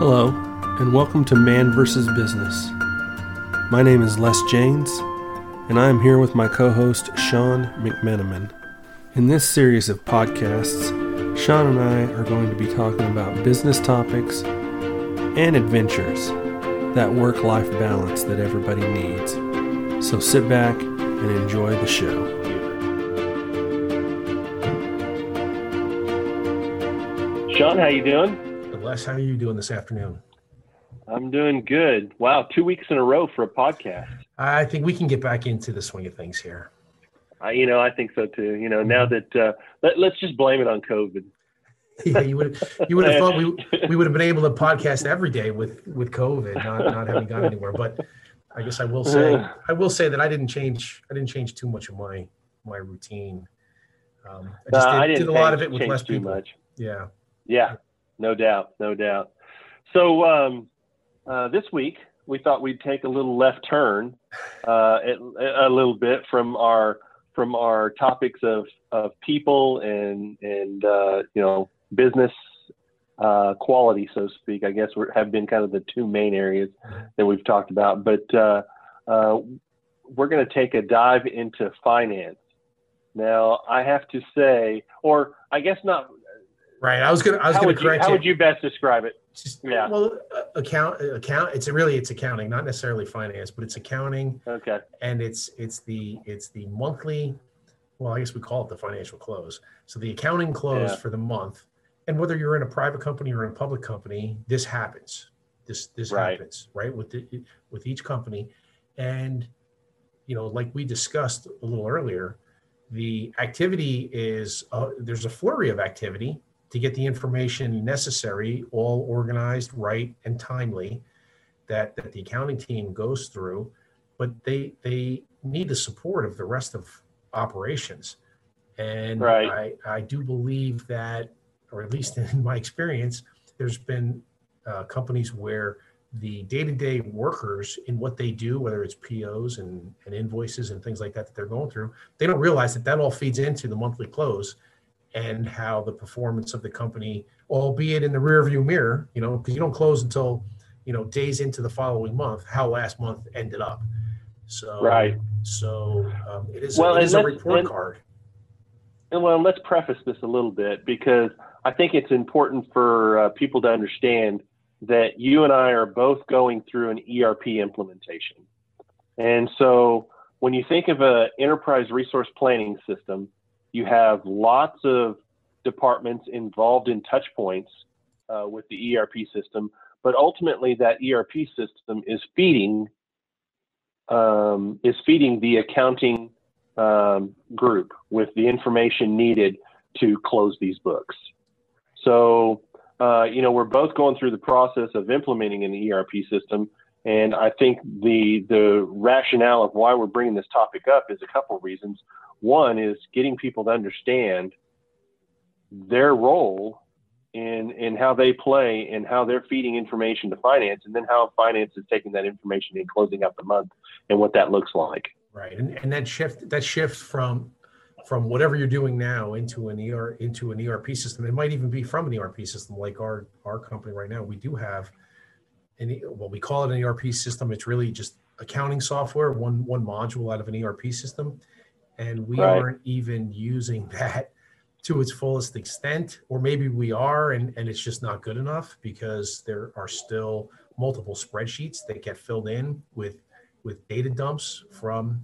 Hello, and welcome to Man vs. Business. My name is Les Janes, and I am here with my co host, Sean McMenamin. In this series of podcasts, Sean and I are going to be talking about business topics and adventures, that work life balance that everybody needs. So sit back and enjoy the show. Sean, how you doing? Les, how are you doing this afternoon? I'm doing good. Wow, two weeks in a row for a podcast. I think we can get back into the swing of things here. I, you know, I think so too. You know, now that uh, let, let's just blame it on COVID. yeah, you would you would have thought we we would have been able to podcast every day with with COVID, not not having gone anywhere. But I guess I will say I will say that I didn't change I didn't change too much of my my routine. Um, I just No, did, I didn't did a lot of it with less people. much. Yeah. Yeah, no doubt, no doubt. So um, uh, this week we thought we'd take a little left turn, uh, a little bit from our from our topics of, of people and and uh, you know business uh, quality, so to speak. I guess have been kind of the two main areas that we've talked about, but uh, uh, we're going to take a dive into finance. Now, I have to say, or I guess not. Right. I was gonna I was how gonna would you, how would you best describe it? Just, Yeah. Well, account account. It's really it's accounting, not necessarily finance, but it's accounting. Okay. and it's it's the it's the monthly well i guess we call it the financial close so the accounting close Yeah. for the month and whether you're in a private company or in a public company this happens this this Right. happens right with the, with each company and you know like we discussed a little earlier the activity is uh, there's a flurry of activity to get the information necessary all organized right and timely that that the accounting team goes through. But they they need the support of the rest of operations. And Right. i i do believe that or at least in my experience there's been uh, companies where the day-to-day workers in what they do whether it's pos and, and invoices and things like that that they're going through they don't realize that that all feeds into the monthly close and how the performance of the company albeit in the rear view mirror you know because you don't close until you know days into the following month how last month ended up so Right. so um, it is Well, it and a report and- card And well, let's preface this a little bit because I think it's important for uh, people to understand that you and I are both going through an ERP implementation. And so when you think of an enterprise resource planning system, you have lots of departments involved in touch points uh, with the ERP system, but ultimately that ERP system is feeding um, is feeding the accounting um, group with the information needed to close these books. So, uh, you know, we're both going through the process of implementing an ERP system, and I think the the rationale of why we're bringing this topic up is a couple reasons. One is getting people to understand their role in in how they play and how they're feeding information to finance, and then how finance is taking that information and closing out the month and what that looks like. right. And, and that shift that shift from from whatever you're doing now into an ER into an ERP system it might even be from an ERP system like our our company right now. We do have an well we call it an ERP system. It's really just accounting software one one module out of an ERP system and we Right. aren't even using that to its fullest extent or maybe we are and, and it's just not good enough because there are still multiple spreadsheets that get filled in with with data dumps from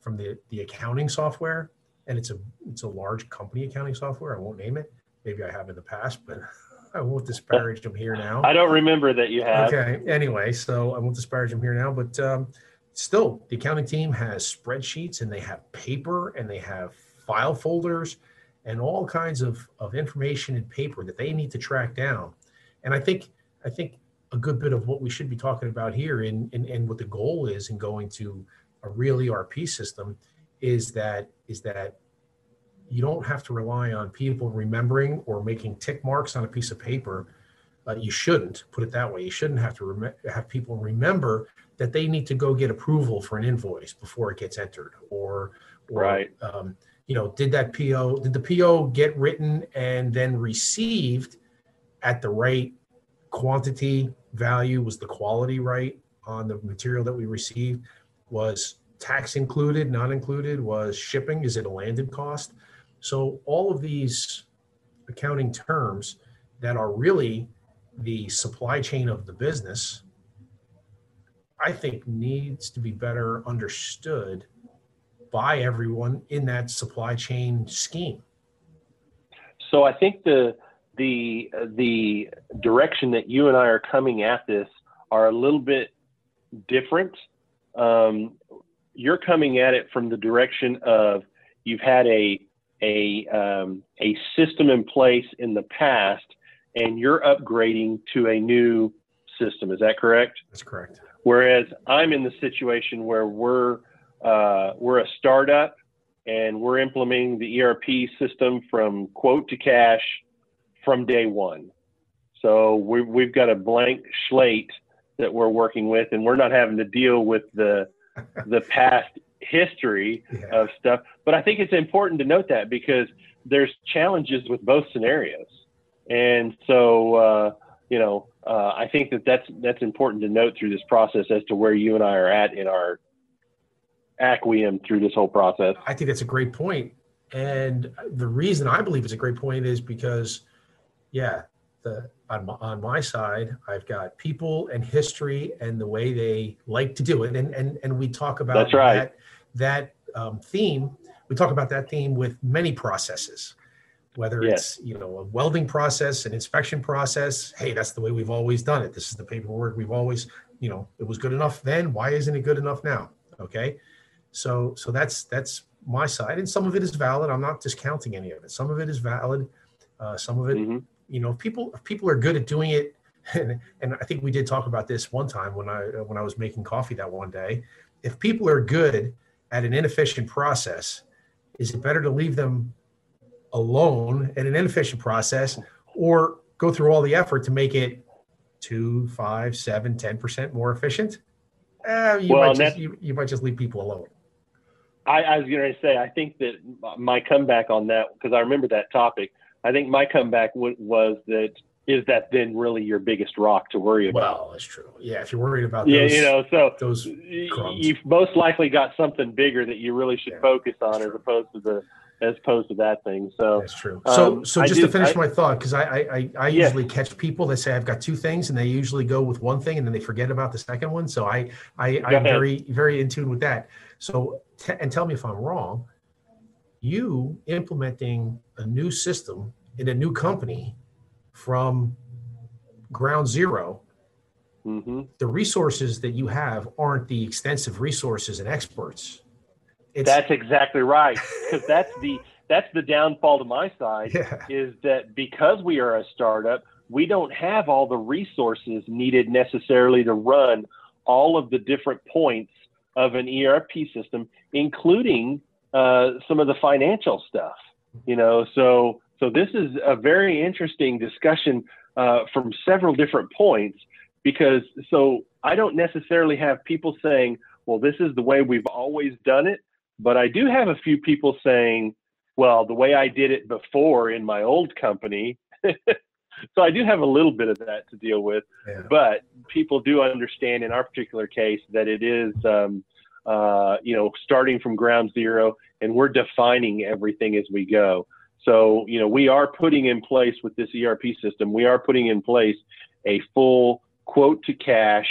from the the accounting software and it's a it's a large company accounting software i won't name it maybe i have in the past but i won't disparage them here now I don't remember that you have. Okay. Anyway, so I won't disparage them here now, but um, still, the accounting team has spreadsheets and they have paper and they have file folders and all kinds of, of information in paper that they need to track down. And I think I think a good bit of what we should be talking about here and and, and what the goal is in going to a real ERP system is that is that you don't have to rely on people remembering or making tick marks on a piece of paper uh, you shouldn't put it that way. You shouldn't have to rem- have people remember that they need to go get approval for an invoice before it gets entered, or, or Right. um, you know, did that PO did the PO get written and then received at the right quantity value? Was the quality right on the material that we received? Was tax included, not included? Was shipping? Is it a landed cost? So all of these accounting terms that are really the supply chain of the business, I think needs to be better understood by everyone in that supply chain scheme. So I think the the the direction that you and I are coming at this are a little bit different. Um, you're coming at it from the direction of you've had a a um, a system in place in the past, and you're upgrading to a new system. Is that correct? That's correct. Whereas I'm in the situation where we're uh, we're a startup and we're implementing the ERP system from quote to cash from day one. So we, we've got a blank slate that we're working with, and we're not having to deal with the the past history yeah. of stuff. But I think it's important to note that because there's challenges with both scenarios, and so uh, you know uh, I think that that's that's important to note through this process as to where you and I are at in our acquiesce through this whole process. I think that's a great. And the reason I believe it's a great point is because, yeah, the on my, on my side, I've got people and history and the way they like to do it, and and and we talk about that's right. that that um, theme. We talk about that theme with many processes, whether yes. it's you know a welding process, an inspection process. Hey, that's the way we've always done it. This is the paperwork we've always, you know, it was good enough then. Why isn't it good enough now? Okay so so that's that's my side, and some of it is valid. I'm not discounting any of it. Some of it is valid. Uh, some of it, mm-hmm. you know, if people if people are good at doing it, and, and I think we did talk about this one time when I when I was making coffee that one day. If people are good at an inefficient process, is it better to leave them alone in an inefficient process, or go through all the effort to make it two, five, seven, ten percent more efficient? Eh, you, well, might just, you, you might just leave people alone. I, I was going to say, I think that my comeback on that, because I remember that topic, I think my comeback w- was that is that then really your biggest rock to worry about? Well, that's true. Yeah, if you're worried about yeah, you know, so those crumbs. you've most likely got something bigger that you really should yeah, focus on as opposed to the as opposed to that thing. So that's true. So, um, so just to finish I, my thought, because I, I, I yeah. usually catch people that say I've got two things, and they usually go with one thing, and then they forget about the second one. So I, I, I'm very, very in tune with that. So, t- and tell me if I'm wrong. You implementing a new system in a new company from ground 0 mm-hmm. the resources that you have aren't the extensive resources and experts it's, that's exactly right. Because that's the that's the downfall to my side yeah. is that because we are a startup, we don't have all the resources needed necessarily to run all of the different points of an ERP system, including uh, some of the financial stuff. You know, so so this is a very interesting discussion uh, from several different points because so I don't necessarily have people saying, well, this is the way we've always done it. But I do have a few people saying, well, the way I did it before in my old company. so I do have a little bit of that to deal with. Yeah. But people do understand in our particular case that it is, um, uh, you know, starting from ground zero and we're defining everything as we go. So, you know, we are putting in place with this ERP system, we are putting in place a full quote to cash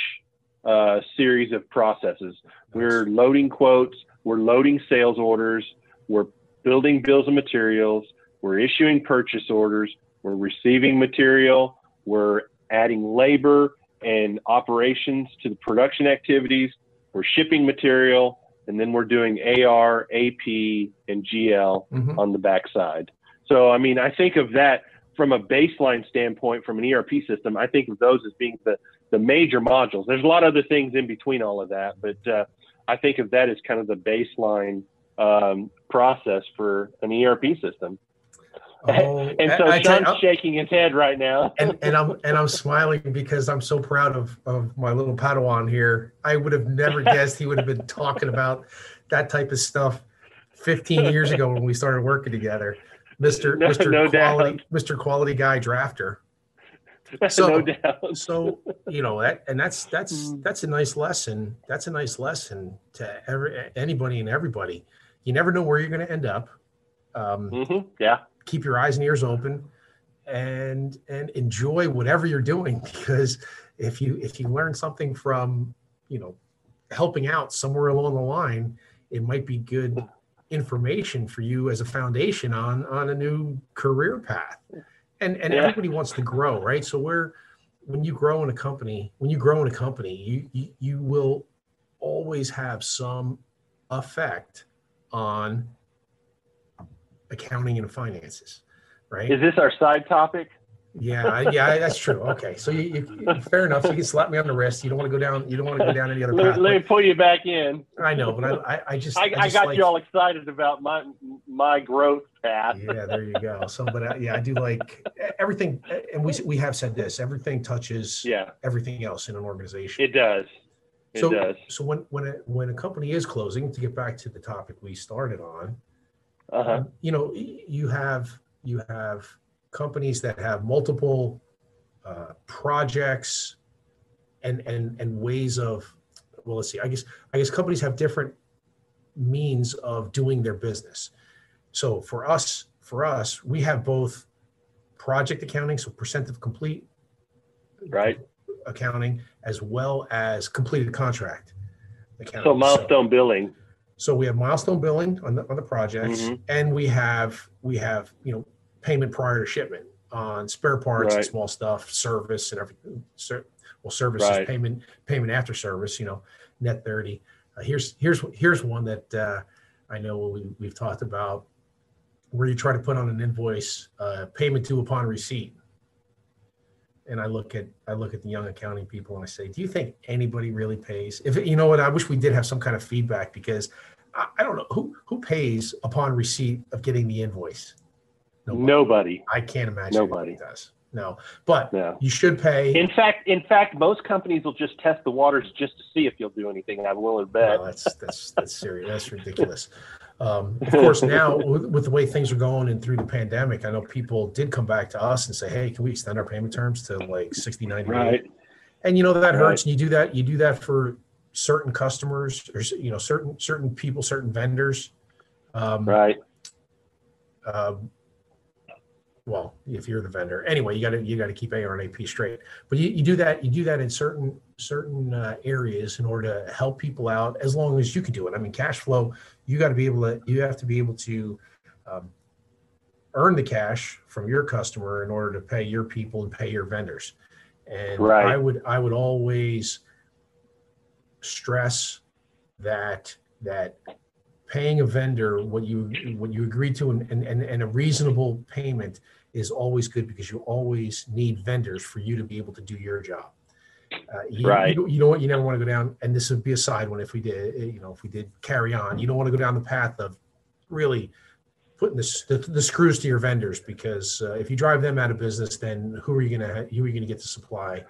uh, series of processes. We're loading quotes, we're loading sales orders, we're building bills of materials, we're issuing purchase orders, we're receiving material, we're adding labor and operations to the production activities, we're shipping material, and then we're doing AR, AP, and GL mm-hmm. on the backside. So, I mean, I think of that from a baseline standpoint, from an ERP system, I think of those as being the, the major modules. There's a lot of other things in between all of that, but uh, I think of that as kind of the baseline um, process for an ERP system. Oh, and so I, Sean's I, shaking his head right now. and, and I'm and I'm smiling because I'm so proud of, of my little Padawan here. I would have never guessed he would have been talking about that type of stuff 15 years ago when we started working together. Mr. No, Mr. No quality doubt. Mr. Quality Guy Drafter. So- no doubt. so you know that and that's that's Mm. that's a nice lesson that's a nice lesson to every anybody and everybody you never know where you're going to end up um, hmm Yeah. keep your eyes and ears open and and enjoy whatever you're doing because if you if you learn something from you know helping out somewhere along the line it might be good information for you as a foundation on on a new career path and and Yeah. everybody wants to grow right so we're when you grow in a company when you grow in a company you you, you will always have some effect on accounting and finances right Is this our side topic? Yeah, yeah, that's true. Okay, so you, you fair enough. You can slap me on the wrist. You don't want to go down. You don't want to go down any other Let, path. let me pull you back in. I know, but I, I, I just, I, I just got like- you all excited about my my growth path. Yeah, there you go. So, but uh, yeah, I do like everything, and we we have said this. Everything touches Yeah, everything else in an organization. it does. It so, does. so when when a, when a company is closing, to get back to the topic we started on, Uh huh. um, you know, you have you have companies that have multiple uh, projects and and and ways of well, let's see. I guess I guess companies have different means of doing their business. So for us, for us, we have both project accounting, so percent of complete Right. accounting, as well as completed contract accounting. So milestone billing. So we have milestone billing on the on the projects, Mhm. and we have we have you know payment prior to shipment on spare parts and small stuff, service and everything. Well, service is Right. payment payment after service. You know, net thirty. Uh, here's here's here's one that uh, I know we we've talked about where you try to put on an invoice uh, payment due upon receipt. And I look at I look at the young accounting people and I say, do you think anybody really pays? If you know what, I wish we did have some kind of feedback because I, I don't know who who pays upon receipt of getting the invoice. Nobody. I can't imagine Nobody. does. No, but No. you should pay. In fact, in fact, most companies will just test the waters just to see if you'll do anything. I'm willing to bet. Well, that's that's that's serious. That's ridiculous. Um, of course, now with, with the way things are going and through the pandemic, I know people did come back to us and say, "Hey, can we extend our payment terms to like 60, 90 days?" Right. And you know that Right. hurts. And you do that. You do that for certain customers or you know certain certain people, certain vendors. Um, Right. um, well, if you're the vendor, anyway, you got to you got to keep AR and AP straight. But you, you do that you do that in certain certain uh, areas in order to help people out as long as you can do it. I mean, cash flow, you got to be able to you have to be able to um, earn the cash from your customer in order to pay your people and pay your vendors. And Right. I would I would always stress that that paying a vendor what you what you agreed to and, and, and a reasonable payment is always good because you always need vendors for you to be able to do your job. Uh, you, Right. You, you know what? You never want to go down, and this would be a side one if we did, eh, you know, if we did carry on. You don't want to go down the path of really putting the, the, the screws to your vendors because uh, if you drive them out of business, then who are you going to who are you going to get to supply?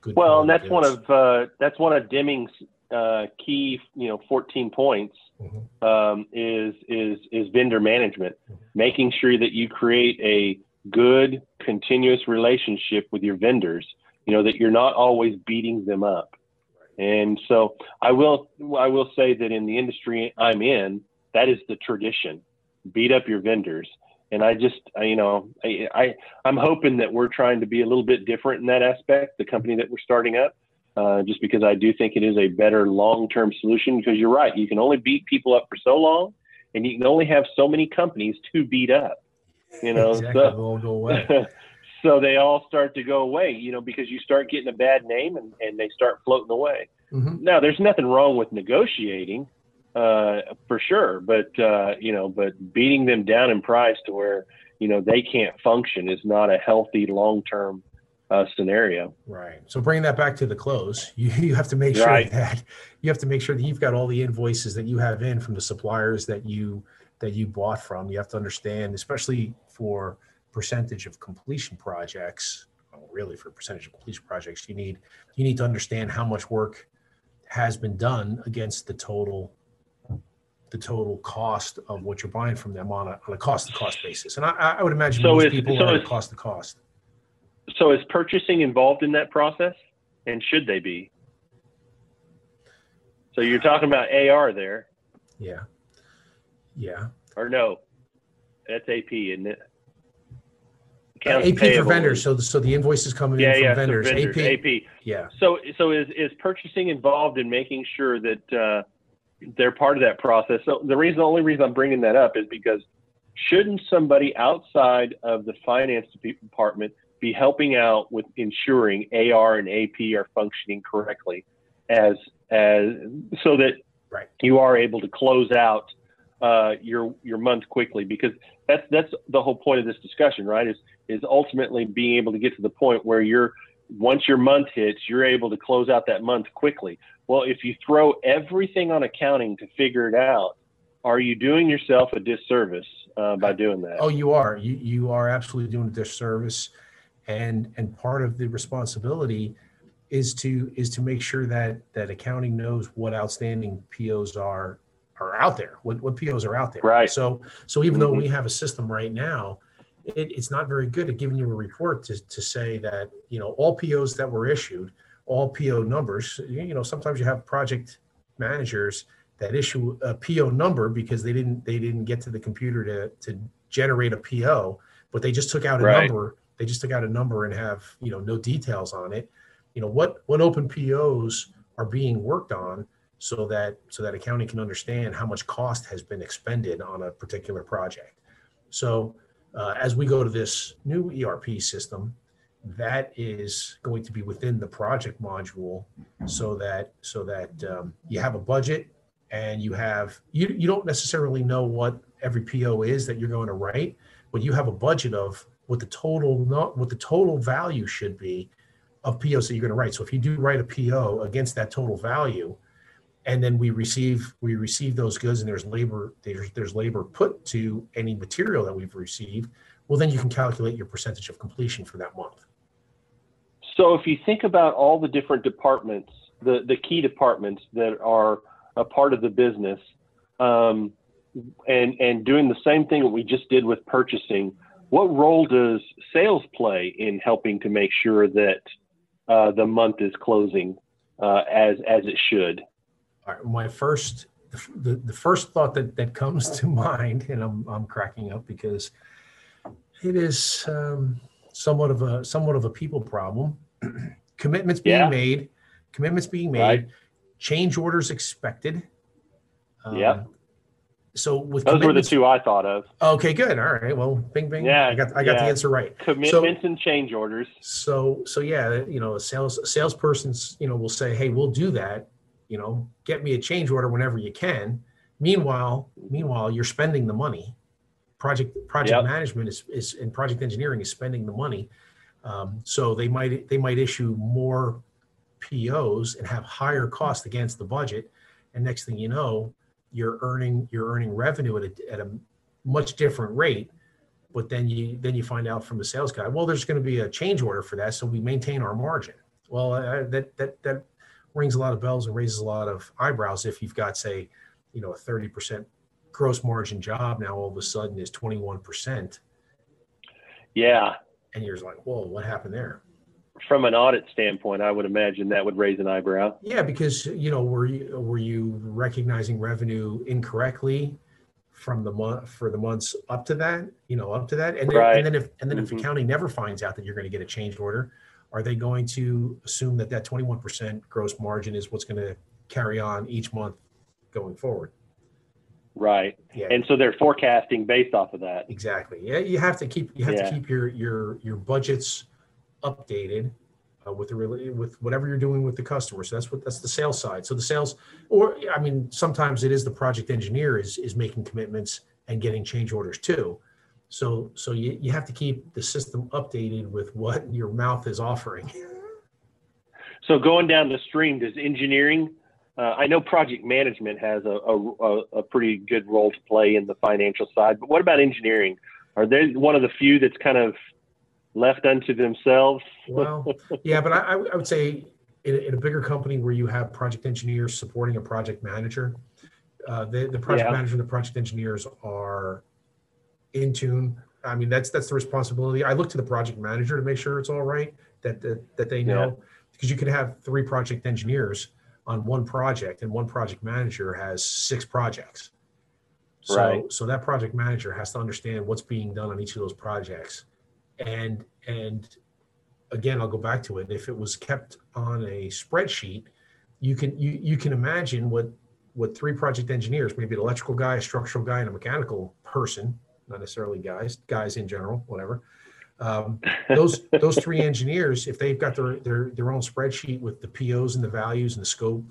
Good Well, and that's one of uh, that's one of Deming's uh, key, you know, 14 points Mhm. um, is is is vendor management, Mhm. making sure that you create a good, continuous relationship with your vendors. You know that you're not always beating them up. And so I will I will say that in the industry I'm in, that is the tradition. Beat up your vendors. And I just I, you know I, I I'm hoping that we're trying to be a little bit different in that aspect. The company that we're starting up, uh, just because I do think it is a better long-term solution. Because you're right, you can only beat people up for so long, and you can only have so many companies to beat up. You know, exactly. so- all go away. so they all start to go away, you know, because you start getting a bad name and, and they start floating away. Mhm. Now, there's nothing wrong with negotiating, uh, for sure, but uh, you know, but beating them down in price to where you know they can't function is not a healthy long-term uh, scenario. Right. So bringing that back to the close, you, you have to make sure Right. that you have to make sure that you've got all the invoices that you have in from the suppliers that you that you bought from. You have to understand, especially for percentage of completion projects. well, Really, for percentage of completion projects, you need you need to understand how much work has been done against the total the total cost of what you're buying from them on a, on a cost to cost basis. And I, I would imagine So most is- people so are is- cost to cost. So is purchasing involved in that process, and should they be? So you're talking about AR there, Yeah. Yeah. or no? That's AP, isn't it? Uh, AP for vendors. So the, so the invoices coming Yeah, in from yeah. so vendors. vendors, AP. AP. Yeah. So, so is is purchasing involved in making sure that uh, they're part of that process? So the reason, the only reason I'm bringing that up is because shouldn't somebody outside of the finance department be helping out with ensuring AR and AP are functioning correctly, as as so that Right. you are able to close out uh, your your month quickly? Because that's that's the whole point of this discussion, right? Is is ultimately being able to get to the point where you're once your month hits, you're able to close out that month quickly. Well, if you throw everything on accounting to figure it out, are you doing yourself a disservice uh, by doing that? Oh, you are. You you are absolutely doing a disservice, and and part of the responsibility is to is to make sure that that accounting knows what outstanding POs are are out there. What what POs are out there. Right. So so even though Mhm. we have a system right now, it, it's not very good at giving you a report to to say that you know all POs that were issued, all PO numbers. You know sometimes you have project managers that issue a PO number because they didn't they didn't get to the computer to to generate a PO, but they just took out a Right. number. They just took out a number and have you know no details on it. You know what what open POs are being worked on so that so that accounting can understand how much cost has been expended on a particular project. So uh, as we go to this new ERP system, that is going to be within the project module, so that so that um, you have a budget and you have you you don't necessarily know what every PO is that you're going to write, but you have a budget of what the total not what the total value should be of POs that you're going to write. So if you do write a PO against that total value, and then we receive we receive those goods and there's labor there's there's labor put to any material that we've received, well then you can calculate your percentage of completion for that month. So if you think about all the different departments, the, the key departments that are a part of the business, um, and and doing the same thing that we just did with purchasing, what role does sales play in helping to make sure that uh, the month is closing uh, as as it should? All right, my first the, the first thought that, that comes to mind, and I'm I'm cracking up because it is um, somewhat of a somewhat of a people problem. commitments being Yeah. made, commitments being made, Right. change orders expected. Um, Yep. So with Those were the two I thought of: okay, good. All right. Well, bing, bing. Yeah, I got I got the answer right. commitments and change orders. So so yeah, you know, a sales a salesperson's you know will say, hey, we'll do that. You know, get me a change order whenever you can. Meanwhile, meanwhile, you're spending the money. Project project Yep. management is is and project engineering is spending the money. Um, so they might they might issue more POs and have higher cost against the budget. And next thing you know, you're earning you're earning revenue at a, at a much different rate but then you then you find out from the sales guy well there's going to be a change order for that so we maintain our margin well uh, that that that rings a lot of bells and raises a lot of eyebrows if you've got say you know a 30% gross margin job now all of a sudden is 21% Yeah, and you're like whoa what happened there from an audit standpoint, I would imagine that would raise an eyebrow. yeah because you know were you were you recognizing revenue incorrectly from the month for the months up to that you know up to that and then, Right. and then if and then if Mhm. accounting never finds out that you're going to get a change order are they going to assume that that 21% gross margin is what's going to carry on each month going forward Right. yeah And so they're forecasting based off of that. exactly yeah you have to keep you have Yeah. to keep your your your budgets updated uh, with the with whatever you're doing with the customer so that's what that's the sales side so the sales or i mean sometimes it is the project engineer is is making commitments and getting change orders too so so you, you have to keep the system updated with what your mouth is offering So going down the stream, does engineering? Uh, I know project management has a, a, a, pretty good role to play in the financial side, but what about engineering? Are they one of the few that's kind of left unto themselves? well yeah but i, I would- say in, a- in a bigger company where you have project engineers supporting a project manager uh, the, the project Yeah. manager and the project engineers are in tune I mean, that's that's the responsibility. I look to the project manager to make sure it's all right. That that, that they know, yeah. because you could have three project engineers on one project, and one project manager has six projects. So, right. so that project manager has to understand what's being done on each of those projects, and and again, I'll go back to it. If it was kept on a spreadsheet, you can you you can imagine what what three project engineers, maybe an electrical guy, a structural guy, and a mechanical person, not necessarily guys, guys in general, whatever. Um, those those three engineers, if they've got their their their own spreadsheet with the POs and the values and the scope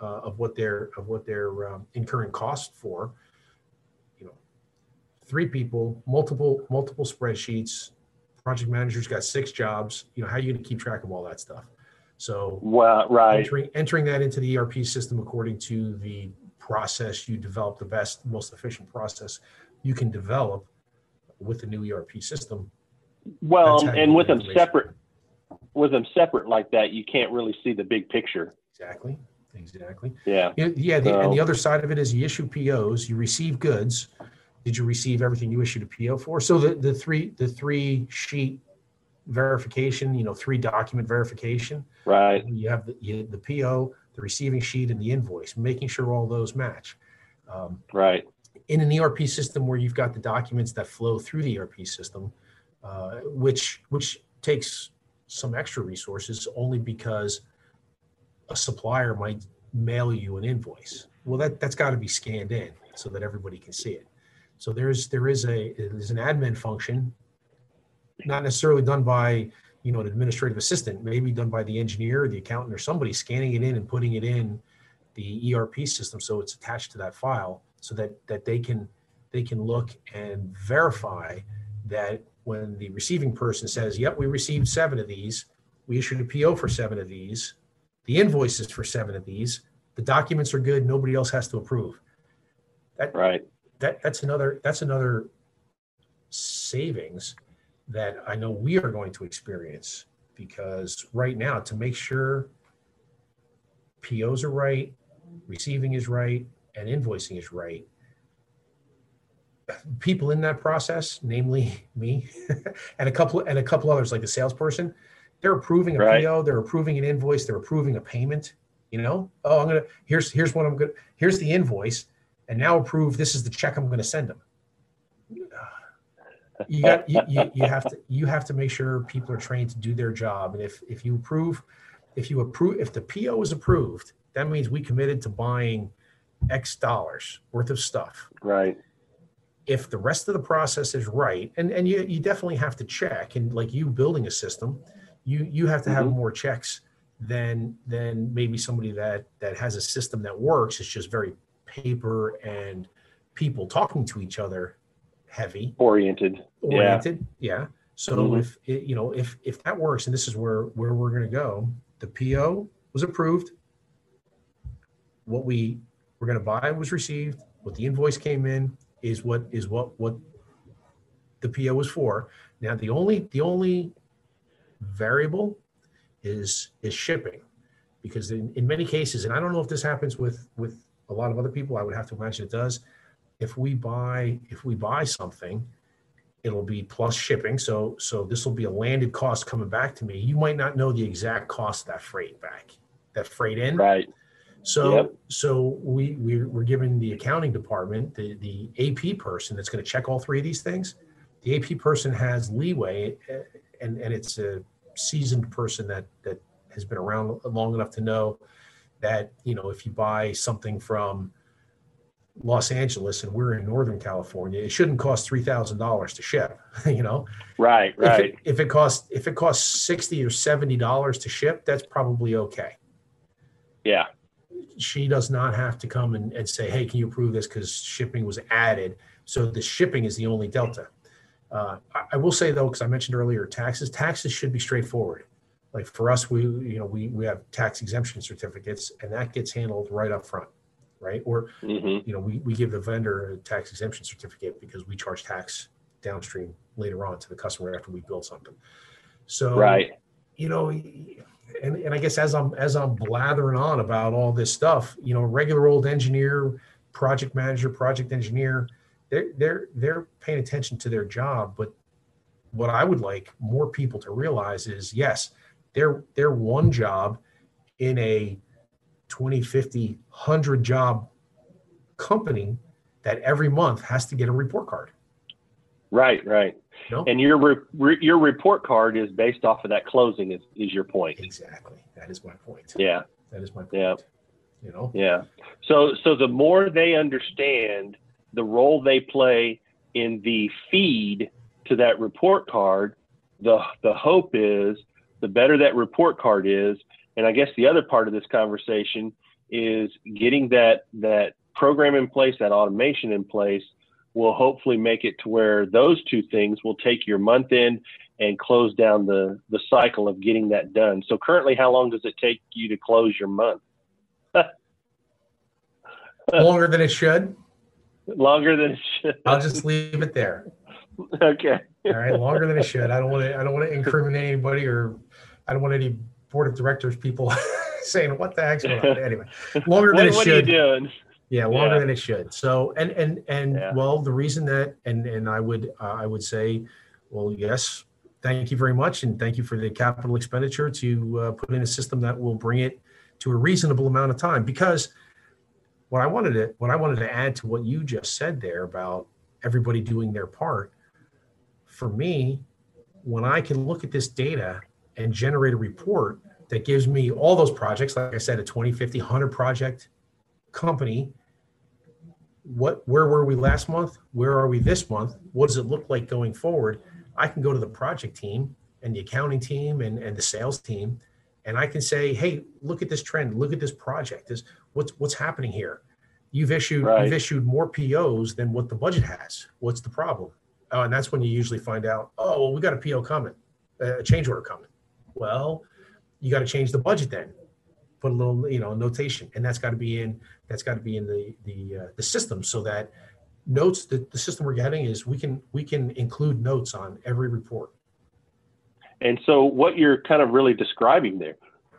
uh, of what they're of what they're um, incurring cost for, you know, three people, multiple multiple spreadsheets. Project managers got six jobs. You know, how are you going to keep track of all that stuff? So, well, right, entering, entering that into the ERP system according to the process you develop, the best, most efficient process you can develop with the new ERP system. Well, and with them separate, with them separate like that, you can't really see the big picture. Exactly. Exactly. Yeah. Yeah. The, so, and the other side of it is you issue POs, you receive goods. Did you receive everything you issued a PO for? So the, the three the three sheet verification, you know, three document verification. Right. You have the, you, the PO, the receiving sheet, and the invoice, making sure all those match. Um, right. In an ERP system where you've got the documents that flow through the ERP system, uh, which which takes some extra resources only because a supplier might mail you an invoice. Well, that that's got to be scanned in so that everybody can see it. So there's there is a there's an admin function, not necessarily done by you know an administrative assistant, maybe done by the engineer, the accountant, or somebody scanning it in and putting it in the ERP system so it's attached to that file so that that they can they can look and verify that when the receiving person says, "Yep, we received seven of these. We issued a PO for seven of these. The invoices for seven of these. The documents are good. Nobody else has to approve." That, right. That that's another that's another savings that I know we are going to experience because right now to make sure POs are right, receiving is right, and invoicing is right, people in that process, namely me, and a couple and a couple others like the salesperson, they're approving a right. PO, they're approving an invoice, they're approving a payment. You know, oh, I'm gonna here's here's what I'm gonna here's the invoice, and now approve this is the check I'm gonna send them. You got you, you, you have to you have to make sure people are trained to do their job, and if if you approve, if you approve if the PO is approved, that means we committed to buying X dollars worth of stuff. Right if the rest of the process is right, and, and you, you definitely have to check, and like you building a system, you you have to have mm-hmm. more checks than than maybe somebody that that has a system that works. It's just very paper and people talking to each other heavy oriented oriented yeah, yeah. so mm-hmm. if it, you know if if that works and this is where where we're going to go the po was approved what we were going to buy was received what the invoice came in is what is what what the PO was for. Now the only the only variable is is shipping because in, in many cases, and I don't know if this happens with with a lot of other people, I would have to imagine it does. If we buy if we buy something, it'll be plus shipping. So so this will be a landed cost coming back to me. You might not know the exact cost of that freight back, that freight in. Right. So, yep. so we, we we're giving the accounting department, the, the AP person that's going to check all three of these things. The AP person has leeway, eh, and, and it's a seasoned person that, that has been around long enough to know that, you know, if you buy something from Los Angeles and we're in Northern California, it shouldn't cost three thousand dollars to ship. You know, right, right. If it, if it costs if it costs sixty or seventy dollars to ship, that's probably okay. Yeah, she does not have to come and, and say, hey, can you approve this because shipping was added. So the shipping is the only delta. Uh, I, I, will say though, because I mentioned earlier, taxes, taxes should be straightforward. Like for us, we, you know, we, we have tax exemption certificates and that gets handled right up front, right? Or, mm-hmm. you know, we, we give the vendor a tax exemption certificate because we charge tax downstream later on to the customer after we build something. So, right. you know, and, and I guess as I'm as I'm blathering on about all this stuff, you know, regular old engineer, project manager, project engineer, they're they're they're paying attention to their job. But what I would like more people to realize is yes, they're they're one job in a 20, 50, 100 job company that every month has to get a report card. Right, right. No? And your re- re- your report card is based off of that closing. Is is your point? Exactly. That is my point. Yeah. That is my point. Yeah. You know. Yeah. So so the more they understand the role they play in the feed to that report card, the the hope is the better that report card is. And I guess the other part of this conversation is getting that that program in place, that automation in place, will hopefully make it to where those two things will take your month end and close down the the cycle of getting that done. So currently, how long does it take you to close your month? Longer than it should. Longer than it should. I'll just leave it there. okay. All right, longer than it should. I don't want to. I don't want to incriminate anybody, or I don't want any board of directors people saying what the heck's going on. Anyway, longer than What, it what are you doing? Yeah, longer Yeah. than it should. So, and and and Yeah. well, the reason that and and I would uh, I would say, well, yes, thank you very much, and thank you for the capital expenditure to uh, put in a system that will bring it to a reasonable amount of time. Because what I wanted to what I wanted to add to what you just said there about everybody doing their part, for me, when I can look at this data and generate a report that gives me all those projects, like I said, a 20, 50, 100 project company what where were we last month? Where are we this month? What does it look like going forward? I can go to the project team and the accounting team and, and the sales team and i can say hey look at this trend. Look at this project. This what's what's happening here? You've issued Right. you've issued more pos than what the budget has. What's the problem? Oh, and that's when you usually find out oh well we got a po coming uh, a change order coming. Well you got to change the budget then. Put a little you know notation and that's got to be in that's got to be in the the uh, the system so that notes that the system we're getting is we can we can include notes on every report And so, what you're kind of really describing there,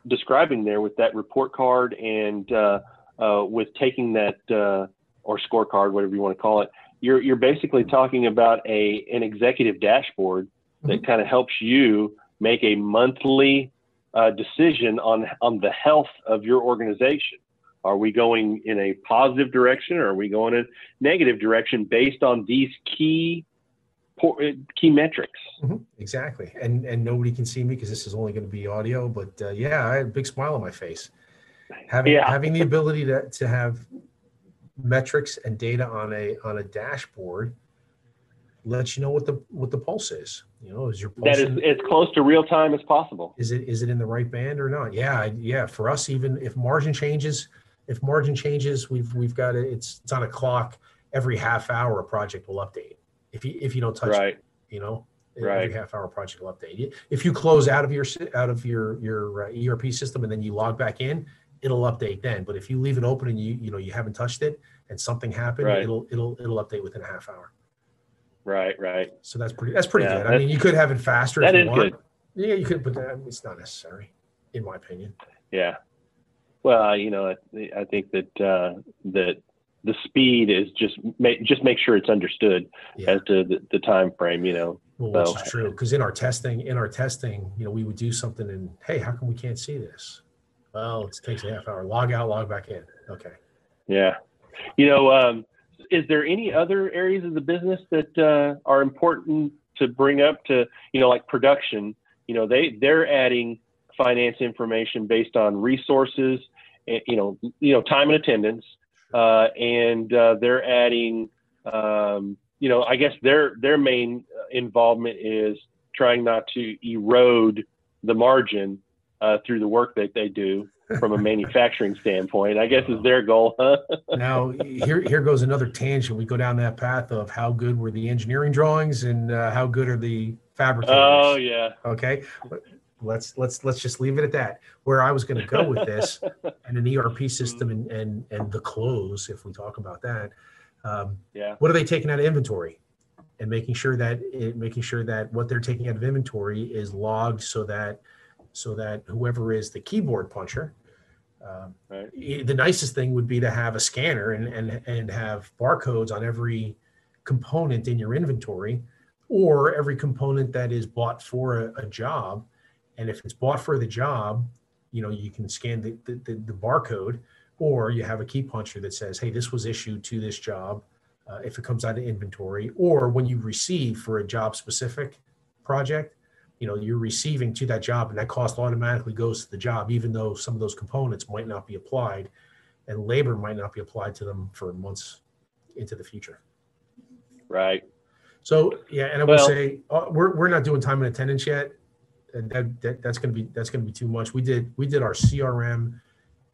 describing there with that report card and uh, uh, with taking that uh, or scorecard, whatever you want to call it, you're you're basically talking about a an executive dashboard that kind of helps you make a monthly uh, decision on on the health of your organization. Are we going in a positive direction, or are we going in a negative direction based on these key key metrics? Mhm, Exactly. And and nobody can see me because this is only going to be audio. But uh, yeah, I had a big smile on my face. Having Yeah. having the ability to, to have metrics and data on a on a dashboard lets you know what the what the pulse is. You know, is your pulse that is in- as close to real time as possible. is it is it in the right band or not? Yeah, yeah. For us, even if margin changes, if margin changes, we've we've got it. It's it's on a clock. Every half hour, a project will update. If you if you don't touch it, Right. you know, Right. every half hour project will update. If you close out of your out of your your uh, ERP system and then you log back in, it'll update then. But if you leave it open and you you know you haven't touched it and something happened, Right. it'll it'll it'll update within a half hour. Right. Right. So that's pretty that's pretty Yeah, good. I mean, you could have it faster. that if you is want. good. Yeah, you could, but that, it's not necessary, in my opinion. Yeah. Well, you know, I, I think that uh, that the speed is just make just make sure it's understood Yeah. as to the, the time frame. You know. Well, which So- is true because in our testing, in our testing, you know, we would do something and hey, how come we can't see this? Well, it takes a half hour. Log out, log back in. Okay. Yeah. You know, um, is there any other areas of the business that uh, are important to bring up to, you know, like production? You know, they they're adding finance information based on resources, you know, you know, time and attendance, uh, and uh, they're adding, um, you know, I guess their their main uh, involvement is trying not to erode the margin uh, through the work that they do from a manufacturing standpoint. I guess is their goal, huh? Now here here goes another tangent. We go down that path of how good were the engineering drawings and uh, how good are the fabricators. Oh yeah, Okay. Let's let's let's just leave it at that. Where I was going to go with this and an ERP system and and and the close, if we talk about that. Um, yeah, what are they taking out of inventory and making sure that it, making sure that what they're taking out of inventory is logged so that so that whoever is the keyboard puncher um, Right. the nicest thing would be to have a scanner and and and have barcodes on every component in your inventory or every component that is bought for a, a job. And if it's bought for the job, you know, you can scan the, the, the, the barcode or you have a key puncher that says, hey, this was issued to this job uh, if it comes out of inventory, or when you receive for a job specific project, you know, you're receiving to that job and that cost automatically goes to the job, even though some of those components might not be applied and labor might not be applied to them for months into the future. Right. So yeah, and I will well, say uh, we're, we're not doing time and attendance yet. That, that that's going to be that's going to be too much. We did we did our CRM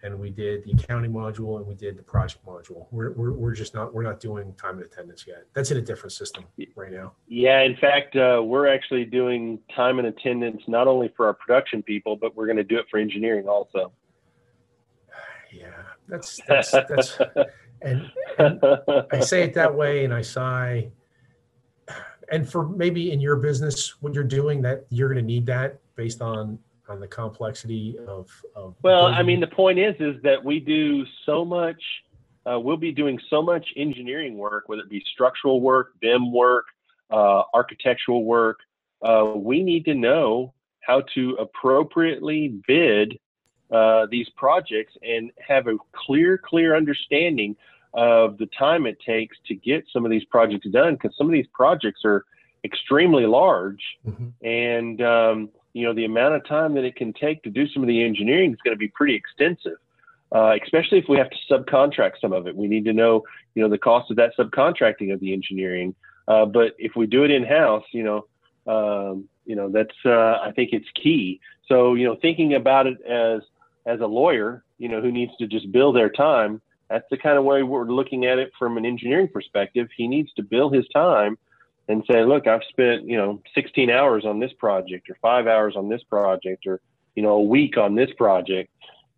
and we did the accounting module and we did the project module. We're, we're, we're just not we're not doing time and attendance yet. That's in a different system right now. Yeah, in fact, uh, we're actually doing time and attendance not only for our production people, but we're going to do it for engineering also. Yeah, that's that's that's and, and I say it that way, and I sigh. And for maybe in your business, what you're doing, that you're going to need that based on on the complexity of, of well building. i mean the point is is that we do so much uh, we'll be doing so much engineering work whether it be structural work bim work uh, architectural work uh, we need to know how to appropriately bid uh, these projects and have a clear clear understanding of the time it takes to get some of these projects done because some of these projects are extremely large mm-hmm. and um, you know, the amount of time that it can take to do some of the engineering is going to be pretty extensive. Uh, especially if we have to subcontract some of it. We need to know, you know, the cost of that subcontracting of the engineering. Uh, but if we do it in house, you know, um, you know, that's uh, I think it's key. So you know, thinking about it as as a lawyer, you know, who needs to just bill their time. That's the kind of way we're looking at it from an engineering perspective. He needs to bill his time and say, look, I've spent, you know, 16 hours on this project or five hours on this project or, you know, a week on this project,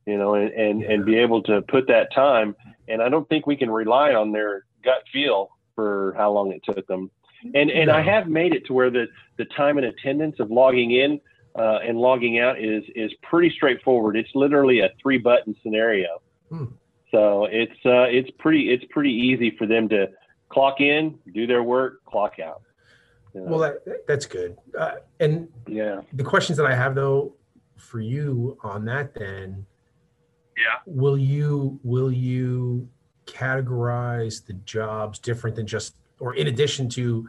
you know, and, and, and be able to put that time. And I don't think we can rely on their gut feel for how long it took them. And, and. I have made it to where the, the time and attendance of logging in uh, and logging out is, is pretty straightforward. It's literally a three button scenario. Hmm. So it's, uh, it's pretty, it's pretty easy for them to, clock in, do their work, clock out. You know? Well, that, that's good. Uh, and yeah, the questions that I have though for you on that, then, yeah, will you will you categorize the jobs different than just, or in addition to,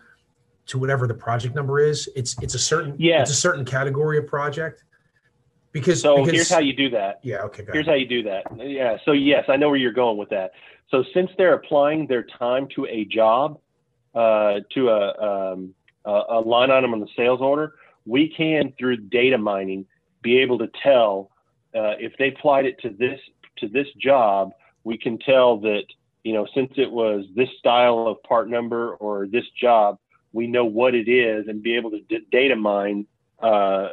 to whatever the project number is? It's it's a certain yeah, it's a certain category of project. Because so because, here's how you do that. Yeah. Okay. Here's how you do that. Yeah. So yes, I know where you're going with that. So since they're applying their time to a job, uh, to a, um, a line item on the sales order, we can through data mining be able to tell uh, if they applied it to this to this job. We can tell that you know since it was this style of part number or this job, we know what it is and be able to d- data mine uh,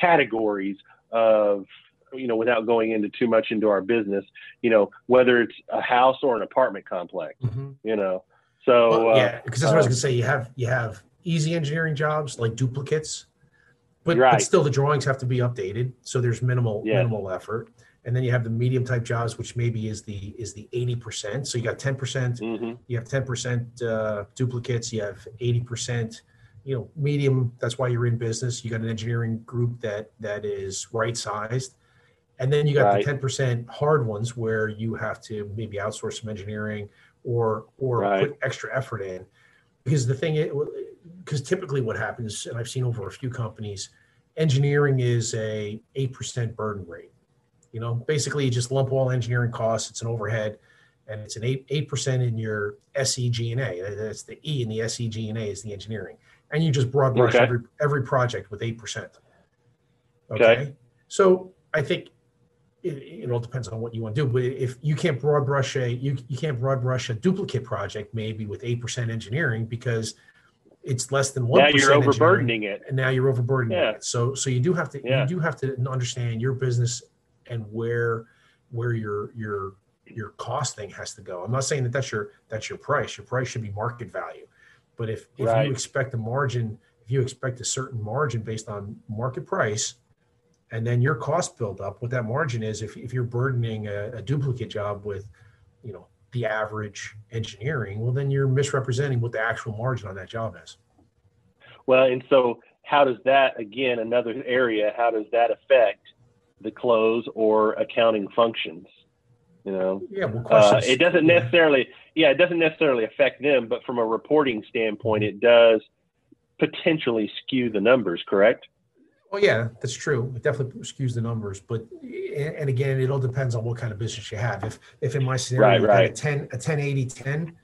categories of you know, without going into too much into our business, you know, whether it's a house or an apartment complex, mm-hmm. you know. So well, yeah, because that's what I was uh, gonna say. You have you have easy engineering jobs like duplicates, but, right. but still the drawings have to be updated, so there's minimal yeah. minimal effort. And then you have the medium type jobs, which maybe is the is the eighty percent. So you got ten percent. Mm-hmm. You have ten percent uh, duplicates. You have eighty percent you know medium that's why you're in business you got an engineering group that that is right sized and then you got right. the 10% hard ones where you have to maybe outsource some engineering or or right. put extra effort in. Because the thing is, because typically what happens, and I've seen over a few companies, engineering is a 8% burden rate. You know, basically you just lump all engineering costs, it's an overhead, and it's an 8, 8% in your SEG&A. That's the E in the SEG&A is the engineering. And you just broad brush okay. every, every project with 8%. Okay. okay. So I think it, it, all depends on what you want to do. But if you can't broad brush a you, you can't broad brush a duplicate project maybe with eight percent engineering because it's less than one. Now you're overburdening it, and now you're overburdening yeah. it. So so you do have to yeah. you do have to understand your business and where where your your your cost thing has to go. I'm not saying that that's your that's your price. Your price should be market value. But if if right. you expect a margin, if you expect a certain margin based on market price, and then your cost build up what that margin is if, if you're burdening a, a, duplicate job with you know the average engineering, well, then you're misrepresenting what the actual margin on that job is. Well, and so how does that, again, another area, how does that affect the close or accounting functions? You know, Yeah, well, uh, it doesn't necessarily, yeah, it doesn't necessarily affect them, but from a reporting standpoint, it does potentially skew the numbers, correct? Well, yeah, that's true. It definitely skews the numbers, but and again, it all depends on what kind of business you have. If if in my scenario Right, got a 10 a 10 80 10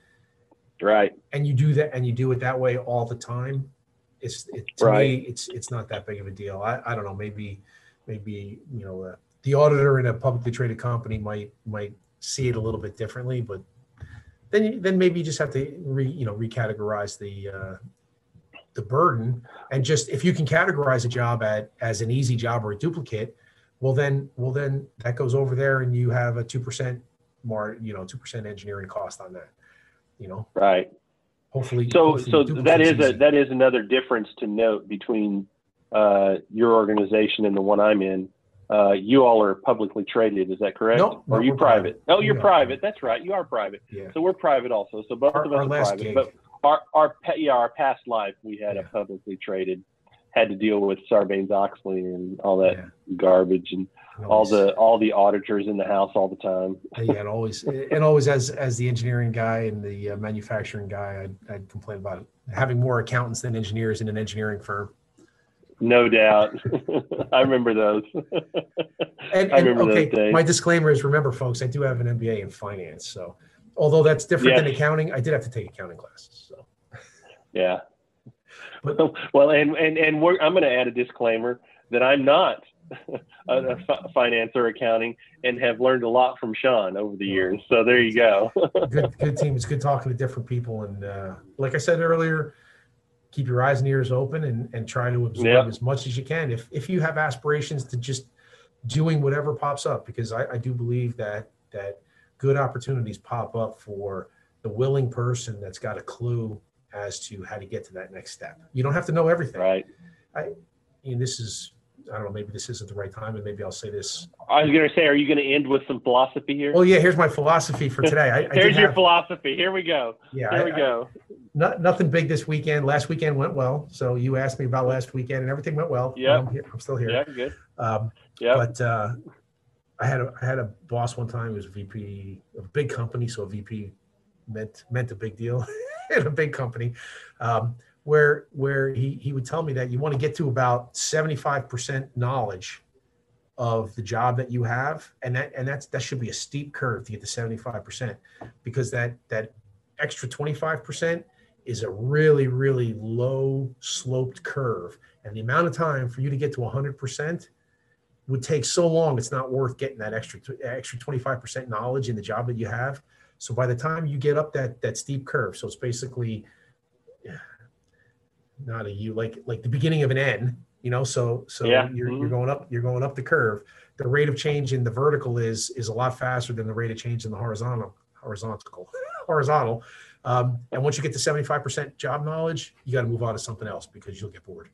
Right. and you do that and you do it that way all the time, it's it, to Right. me it's it's not that big of a deal. I, I don't know, maybe maybe you know uh, the auditor in a publicly traded company might might see it a little bit differently, but then you, then maybe you just have to re, you know recategorize the uh, the burden and just if you can categorize a job at as an easy job or a duplicate, well then well then that goes over there and you have a two percent more you know two percent engineering cost on that. You know, Right. hopefully. So, hopefully so that is a that is another difference to note between uh, your organization and the one I'm in. Uh, you all are publicly traded, is that correct? Nope, or are no, you private? private. Oh, you're We private. That's right. You are private. yeah. So we're private also. So both Our, of us are private. gig. But our our yeah our past life we had a publicly traded, had to deal with Sarbanes Oxley and all that yeah. garbage and and all the all the auditors in the house all the time. yeah, and always and always as as the engineering guy and the uh, manufacturing guy, I'd, I'd complain about having more accountants than engineers in an engineering firm. No doubt. I remember those. And, I and remember okay, those days. my disclaimer is: remember, folks, I do have an MBA in finance, so although that's different than accounting, I did have to take accounting classes. So Yeah. But- well, and and and we're, I'm going to add a disclaimer that I'm not a, a finance or accounting, and have learned a lot from Sean over the years. So there you go. good, good team. It's good talking to different people, and uh, like I said earlier, keep your eyes and ears open and, and try to absorb Yeah. as much as you can. If if you have aspirations to just doing whatever pops up, because I, I do believe that that good opportunities pop up for the willing person that's got a clue as to how to get to that next step. You don't have to know everything. right. I, and this is I don't know, maybe this isn't the right time, and maybe I'll say this. I was going to say, are you going to end with some philosophy here? Well, yeah, here's my philosophy for today. I, I your have- philosophy. Here we go. yeah, Here I- we go. not, nothing big this weekend. Last weekend went well. So you asked me about last weekend, and everything went well. Yeah. I'm, I'm still here. Yeah, good. Um, Yeah. But uh, I had a I had a boss one time who was VP of a big company, so a VP meant meant a big deal in a big company. Um, where where he he would tell me that you want to get to about seventy five percent knowledge of the job that you have, and that and that's that should be a steep curve to get to seventy five percent, because that that extra twenty five percent is a really really low sloped curve, and the amount of time for you to get to hundred percent would take so long it's not worth getting that extra extra 25% knowledge in the job that you have. So by the time you get up that that steep curve so it's basically not a u like like the beginning of an n you know so so Yeah. you're, Mhm. you're going up you're going up the curve the rate of change in the vertical is is a lot faster than the rate of change in the horizontal horizontal horizontal um, and once you get to 75% job knowledge you got to move on to something else because you'll get bored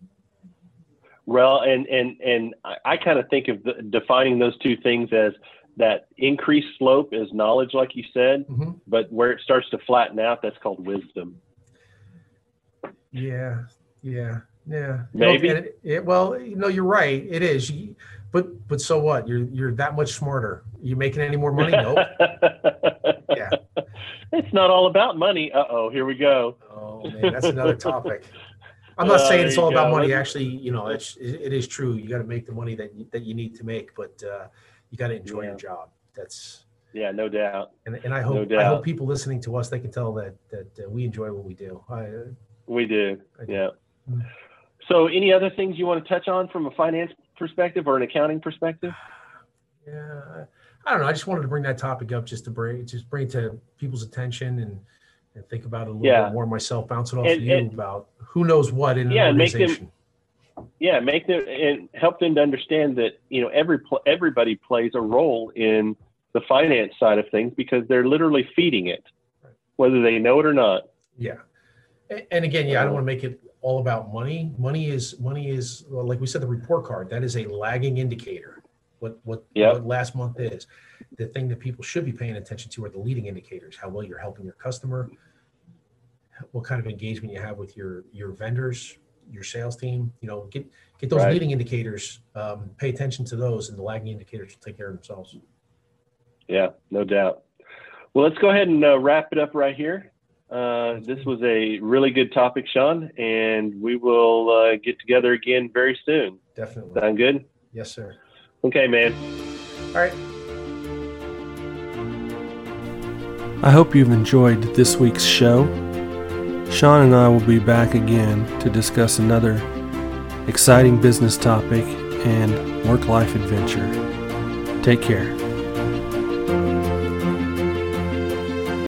Well, and and and I, I kind of think of the, defining those two things as that increased slope is knowledge, like you said, Mhm. but where it starts to flatten out, that's called wisdom. Yeah, yeah, yeah. Maybe. And it, it, well, you know, you're right. It is. You, but but so what? You're you're that much smarter. You making any more money? Nope. Yeah. It's not all about money. Uh oh, here we go. Oh man, that's another topic. I'm not Uh, saying it's all about go. money. Actually, you know, it's it, it is true. You got to make the money that you, that you need to make, but uh, you got to enjoy Yeah. your job. That's Yeah, no doubt. and, and I hope I hope people listening to us they can tell that that uh, we enjoy what we do. I, We do. Yeah. Mm. So, any other things you want to touch on from a finance perspective or an accounting perspective? Yeah, I don't know. I just wanted to bring that topic up just to bring just bring it to people's attention and and think about it a little Yeah. bit more myself, Bouncing off And- of you and- about who knows what in an Yeah, make them- Yeah, make them and help them to understand that you know every everybody plays a role in the finance side of things because they're literally feeding it, whether they know it or not. Yeah, and, again, yeah, I don't want to make it all about money. Money is money is well, like we said, the report card that is a lagging indicator. what what, Yep. what last month is. The thing that people should be paying attention to are the leading indicators: how well you're helping your customer, what kind of engagement you have with your your vendors, your sales team. You know, get get those Right. leading indicators. Um, pay attention to those, and the lagging indicators will take care of themselves. Yeah, no doubt. Well, let's go ahead and uh, wrap it up right here. Uh, this was a really good topic, Sean, and we will uh, get together again very soon. Definitely. Sound good? Yes, sir. Okay, man. All right. I hope you've enjoyed this week's show. Sean and I will be back again to discuss another exciting business topic and work life adventure. Take care.